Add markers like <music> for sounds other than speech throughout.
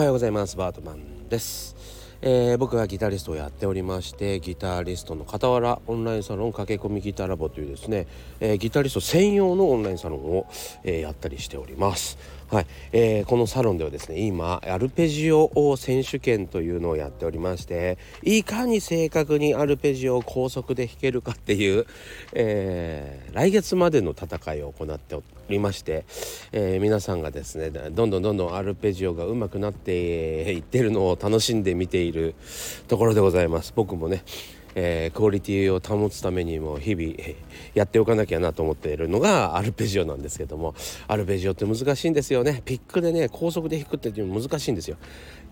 はようございます。バートマンです、えー、僕はギタリストをやっておりましてギタリストの傍らオンラインサロン駆け込みギターラボというですね、えー、ギタリスト専用のオンラインサロンを、えー、やったりしております。はい、えー、このサロンではですね今アルペジオ選手権というのをやっておりましていかに正確にアルペジオを高速で弾けるかっていう、えー、来月までの戦いを行っておりまして、えー、皆さんがですねどんどんどんどんアルペジオが上手くなっていってるのを楽しんで見ているところでございます。僕もねえー、クオリティを保つためにも日々やっておかなきゃなと思っているのがアルペジオなんですけどもアルペジオって難しいんですよね。ピックでね高速で弾くっていうの難しいんですよ。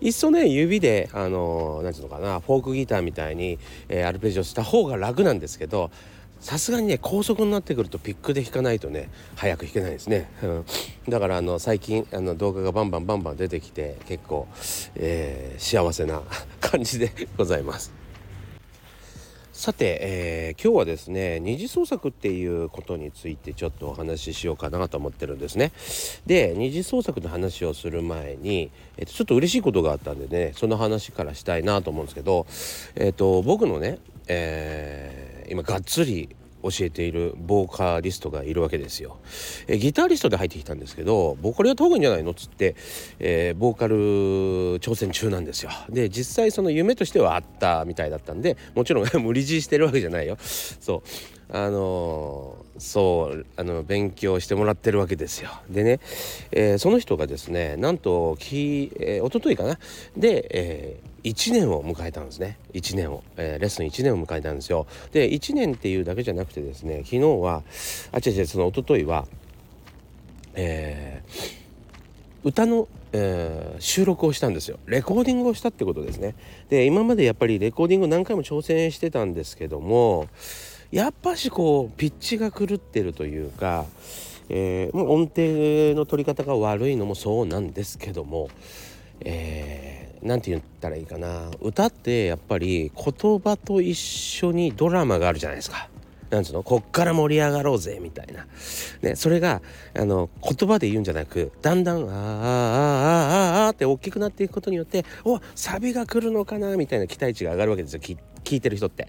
いっそね指であの何ていうのかなフォークギターみたいに、えー、アルペジオした方が楽なんですけどさすがにね高速になってくるとピックで弾かないとね早く弾けないですね、うん、だからあの最近あの動画がバンバンバンバン出てきて結構、えー、幸せな感じでございます。さて、えー、今日はですね二次創作っていうことについてちょっとお話ししようかなと思ってるんですね。で二次創作の話をする前に、えー、とちょっと嬉しいことがあったんでねその話からしたいなと思うんですけど、えーと、僕のね、えー、今がっつり教えているボーカリストがいるわけですよ。えギタリストで入ってきたんですけどボーカルやった方がいいんじゃないのっつって、えー、ボーカル挑戦中なんですよ。で実際その夢としてはあったみたいだったんでもちろん無理強いしてるわけじゃないよ。そうあのそうあの勉強してもらってるわけですよ。でね、えー、その人がですねなんとき、えー、一昨日かなで、えー、1年を迎えたんですね。1年を、えー、レッスン1年を迎えたんですよ。で1年っていうだけじゃなくてですね昨日はあ違う違うその一昨日はえー、歌のえー、収録をしたんですよ。レコーディングをしたってことですね。で今までやっぱりレコーディング何回も挑戦してたんですけどもやっぱしこうピッチが狂ってるというか、えー、音程の取り方が悪いのもそうなんですけども、えー、何て言ったらいいかな。歌ってやっぱり言葉と一緒にドラマがあるじゃないですか。なんつうの？こっから盛り上がろうぜみたいな、ね、それがあの言葉で言うんじゃなくだんだん「あーあーあーああって大きくなっていくことによっておサビが来るのかなみたいな期待値が上がるわけですよきっ聞いてる人って。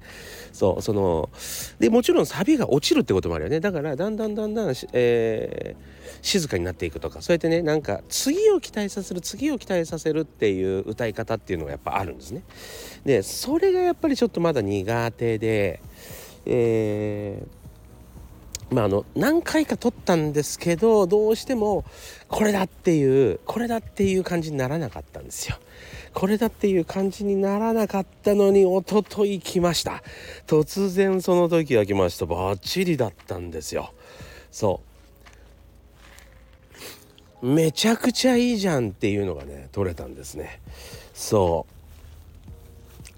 そうそのでもちろんサビが落ちるってこともあるよね。だからだんだんだんだん、えー、静かになっていくとか。そうやってねなんか次を期待させる次を期待させるっていう歌い方っていうのがやっぱあるんですね。でそれがやっぱりちょっとまだ苦手でえーまあ、あの何回か撮ったんですけどどうしてもこれだっていうこれだっていう感じにならなかったんですよ。これだっていう感じにならなかったのにおととい来ました。突然その時が来ました。バッチリだったんですよ。そう。めちゃくちゃいいじゃんっていうのがね取れたんですね。そう。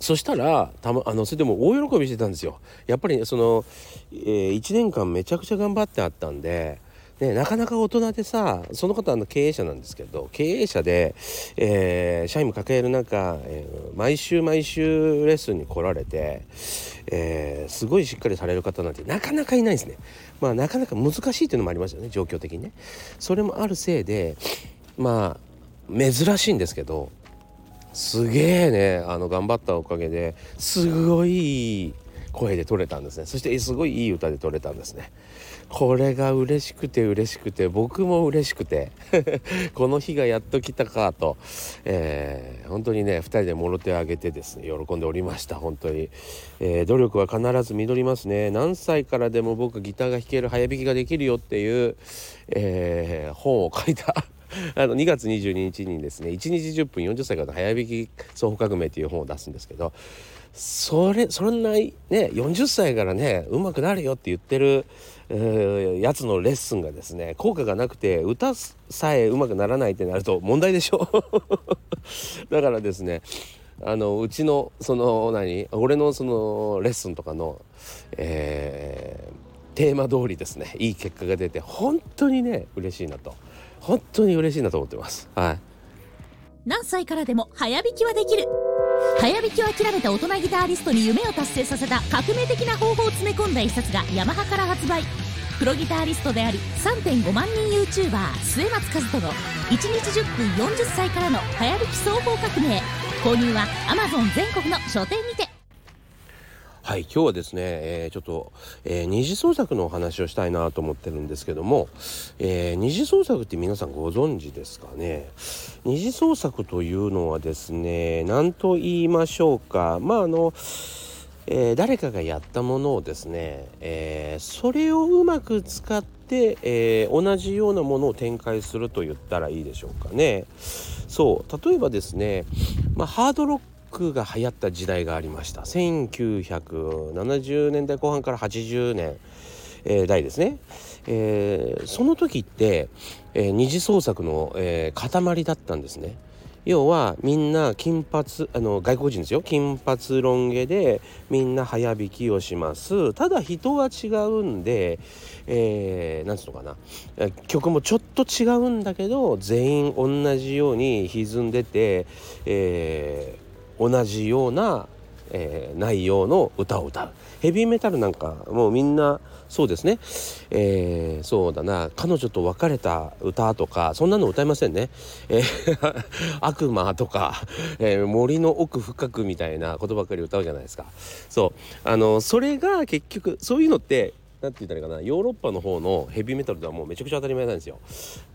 そしたらた、ま、あのそれでも大喜びしてたんですよやっぱりねその、えー、1年間めちゃくちゃ頑張ってあったんでね、なかなか大人でさその方の経営者なんですけど経営者で、えー、社員も抱える中、えー、毎週毎週レッスンに来られて、えー、すごいしっかりされる方なんてなかなかいないですね。まあなかなか難しいっていうのもありますよね状況的にね。それもあるせいでまあ珍しいんですけどすげえねあの頑張ったおかげですごい声で撮れたんですね。そしてすごいいい歌で撮れたんですね。これが嬉しくて嬉しくて僕も嬉しくて <laughs> この日がやっと来たかと、えー、本当にね2人でもろ手を挙げてですね喜んでおりました本当に、えー、努力は必ず実りますね。何歳からでも僕ギターが弾ける早弾きができるよっていう、えー、本を書いた <laughs> あの2月22日にですね1日10分40歳からの早弾き双方革命っていう本を出すんですけどそれそんなね40歳からねうまくなるよって言ってる、えー、やつのレッスンがですね効果がなくて歌さえうまくならないってなると問題でしょ？<laughs> だからですねあのうちのその何？俺のそのレッスンとかの、えー、テーマ通りですねいい結果が出て本当にね嬉しいなと。本当に嬉しいなと思ってます。はい。何歳からでも早弾きはできる。早弾きを諦めた大人ギターリストに夢を達成させた革命的な方法を詰め込んだ一冊がヤマハから発売。プロギタリストであり3.5万人 YouTuber 末松和人の1日10分40歳からの早弾き総合革命。購入は Amazon 全国の書店にて。はい今日はですね、えー、ちょっと、えー、二次創作のお話をしたいなと思ってるんですけども、えー、二次創作って皆さんご存知ですかね？二次創作というのはですね何と言いましょうか？まああのえー、誰かがやったものをですね、えー、それをうまく使って、えー、同じようなものを展開すると言ったらいいでしょうかね。そう例えばですね、まあ、ハードロックが流行った時代がありました。1970年代後半から80年、えー、代ですね、えー、その時って、えー、二次創作の、えー、塊だったんですね。要はみんな金髪あの外国人ですよ。金髪ロン毛でみんな早弾きをします。ただ人は違うんで、えー、なんつうのかな。曲もちょっと違うんだけど全員同じように歪んでて、えー、同じような、えー、内容の歌を歌う。ヘビーメタルなんかもうみんなそうですね、えー、そうだな。彼女と別れた歌とかそんなの歌いませんね、えー、<laughs> 悪魔とか、えー、森の奥深くみたいなことばっかり歌うじゃないですか。そう。あのそれが結局そういうのって何て言ったらいいかなヨーロッパの方のヘビーメタルではもうめちゃくちゃ当たり前なんですよ。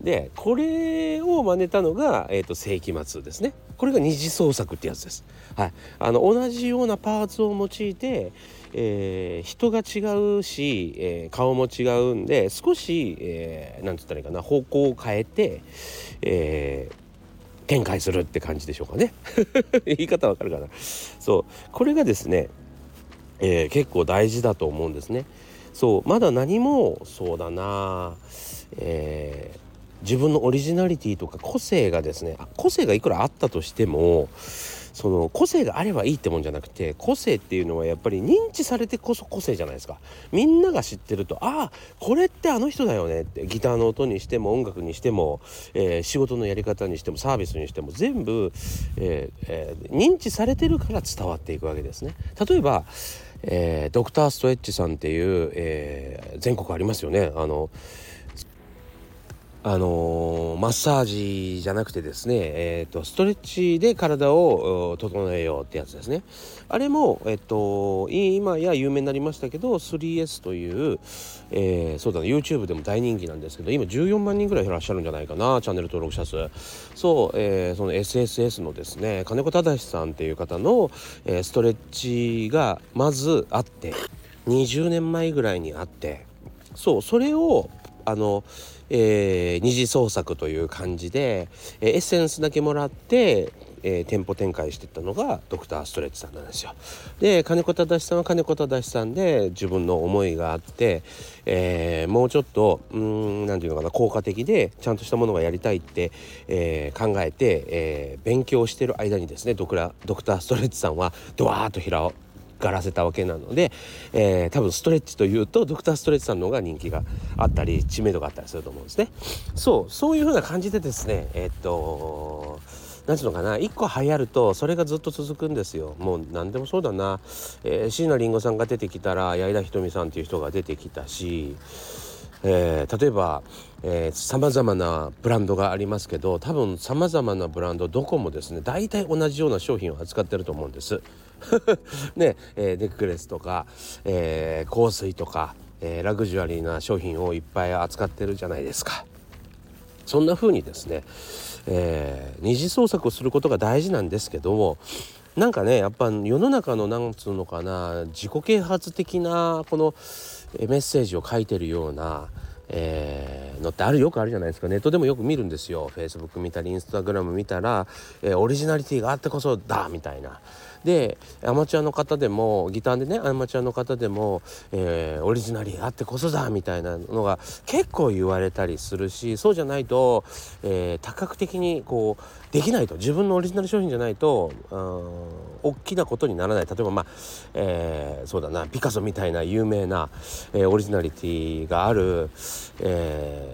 でこれを真似たのが、えーと、世紀末ですね。これが二次創作ってやつです。はい、あの同じようなパーツを用いて、えー、人が違うし、えー、顔も違うんで少し、えー、なんて言ったらいいかな方向を変えて、えー、展開するって感じでしょうかね <laughs> 言い方わかるかなそうこれがですね、えー、結構大事だと思うんですねそうまだ何もそうだな。えー、自分のオリジナリティとか個性がですね個性がいくらあったとしてもその個性があればいいってもんじゃなくて個性っていうのはやっぱり認知されてこそ個性じゃないですか。みんなが知ってるとああこれってあの人だよねってギターの音にしても音楽にしても、えー、仕事のやり方にしてもサービスにしても全部、えーえー、認知されてるから伝わっていくわけですね。例えばえー、ドクターストレッチさんっていう、えー、全国ありますよね。あのあのー、マッサージじゃなくてですね、えーと、ストレッチで体を整えようってやつですね。あれも、えっ、と今や有名になりましたけど 3S という、えー、そうだね YouTube でも大人気なんですけど今14万人ぐらいいらっしゃるんじゃないかなチャンネル登録者数。そう、えー、その SSS のですね金子忠さんっていう方の、えー、ストレッチがまずあって20年前ぐらいにあってそうそれをあのえー、二次創作という感じで、えー、エッセンスだけもらって、えー、店舗展開していったのがドクターストレッチさんなんですよ。で金子忠さんは金子忠さんで自分の思いがあって、えー、もうちょっとうん何て言うのかな効果的でちゃんとしたものがやりたいって、えー、考えて、えー、勉強してる間にですねドクラドクターストレッチさんはドワーッと平がらせたわけなので、えー、多分ストレッチというとドクターストレッチさんの方が人気があったり知名度があったりすると思うんですね。そうそういう風な感じでですねえー、っと何ていうのかな1個流行るとそれがずっと続くんですよもう何でもそうだな、えー、椎名林檎さんが出てきたら矢井田瞳さんっていう人が出てきたしえー、例えばさまざまなブランドがありますけど多分さまざまなブランドどこもですね大体同じような商品を扱ってると思うんです。<laughs> ねえー、ネックレスとか、えー、香水とか、えー、ラグジュアリーな商品をいっぱい扱ってるじゃないですか。そんな風にですね、えー、二次創作をすることが大事なんですけどもなんかねやっぱ世の中のなんつうのかな自己啓発的なこのメッセージを書いてるようなえー、のってあるよくあるじゃないですか。ネットでもよく見るんですよ。Facebook 見たりインスタグラム見たら、えー、オリジナリティがあってこそだみたいな。でアマチュアの方でもギターでねアマチュアの方でも、えー、オリジナリティーあってこそだみたいなのが結構言われたりするしそうじゃないと、えー、多角的にこうできないと。自分のオリジナル商品じゃないとうん大きなことにならない。例えばまあ、えー、そうだなピカソみたいな有名な、えー、オリジナリティがある、え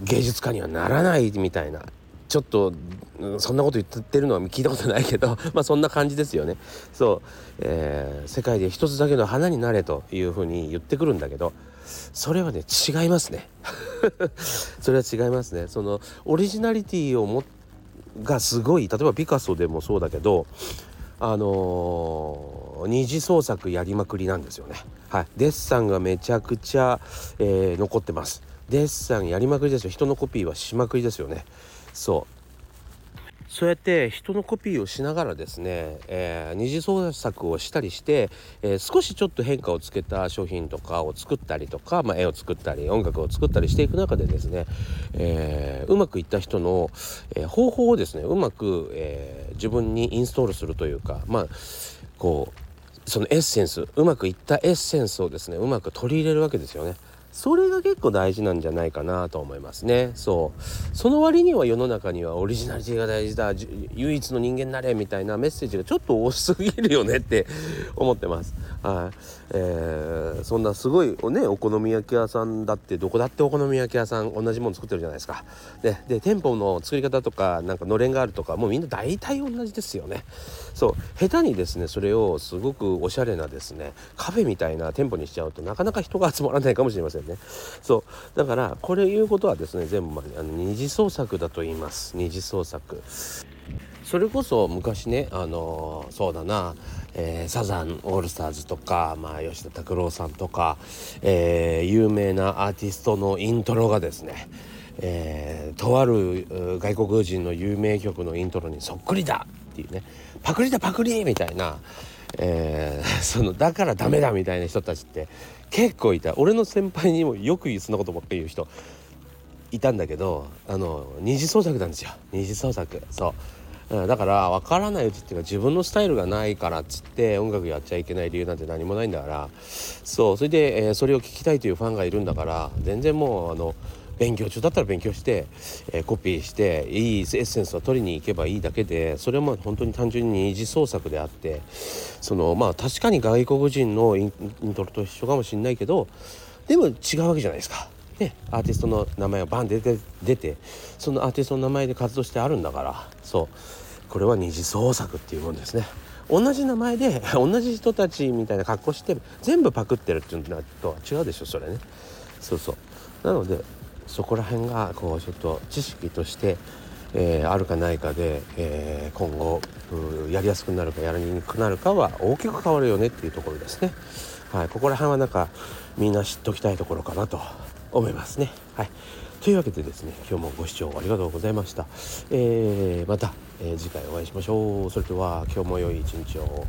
ー、芸術家にはならないみたいなちょっとそんなこと言ってるのは聞いたことないけど <laughs> まあそんな感じですよね。そう、えー、世界で一つだけの花になれというふうに言ってくるんだけどそれはね違いますね <laughs> それは違いますねそのオリジナリティをもがすごい例えばピカソでもそうだけどあのー、二次創作やりまくりなんですよね。はい、デッサンがめちゃくちゃ、えー、残ってます。デッサンやりまくりですよ。人のコピーはしまくりですよね。そうそうやって人のコピーをしながらですね、えー、二次創作をしたりして、えー、少しちょっと変化をつけた商品とかを作ったりとか、まあ、絵を作ったり音楽を作ったりしていく中でですね、えー、うまくいった人の、え方法をですねうまく、え自分にインストールするというかまあこうそのエッセンスうまくいったエッセンスをですねうまく取り入れるわけですよね。それが結構大事なんじゃないかなと思いますね。そう。その割には世の中にはオリジナリティが大事だ。唯一の人間になれみたいなメッセージがちょっと多すぎるよねって思ってます。はい、えー、そんなすごいねお好み焼き屋さんだってどこだってお好み焼き屋さん同じもの作ってるじゃないですか。でで店舗の作り方とかなんかのれんがあるとかもうみんな大体同じですよね。そう下手にですねそれをすごくおしゃれなですねカフェみたいな店舗にしちゃうとなかなか人が集まらないかもしれませんね。そうだからこれ言うことはですね全部、あ、の二次創作だと言います。二次創作。それこそ昔ねあの、そうだな、えー、サザンオールスターズとか、まあ、吉田拓郎さんとか、えー、有名なアーティストのイントロがですねえー、とある外国人の有名曲のイントロにそっくりだっていうねパクリだパクリみたいな、えー、<laughs> そのだからダメだみたいな人たちって結構いた。俺の先輩にもよくそんなことばっかり言う人いたんだけどあの二次創作なんですよ。二次創作。そう。だから分からないうちっていうか自分のスタイルがないからっつって音楽やっちゃいけない理由なんて何もないんだから。そうそれで、えー、それを聞きたいというファンがいるんだから全然もうあの勉強中だったら勉強して、えー、コピーしていいエッセンスを取りに行けばいいだけでそれは本当に単純に二次創作であってそのまあ確かに外国人のイントロと一緒かもしれないけどでも違うわけじゃないですか。ね、アーティストの名前がバン出て出てそのアーティストの名前で活動してあるんだから。そう。これは二次創作っていうもんですね。同じ名前で <laughs> 同じ人たちみたいな格好して全部パクってるっていうのとは違うでしょそれねそうそうなのでそこら辺がこうちょっと知識として、えー、あるかないかで、えー、今後やりやすくなるかやりにくくなるかは大きく変わるよねっていうところですね。はい、ここら辺はなんかみんな知っときたいところかなと思いますね。はい、というわけでですね今日もご視聴ありがとうございました。えー、また、え次回お会いしましょう。それでは今日も良い一日を。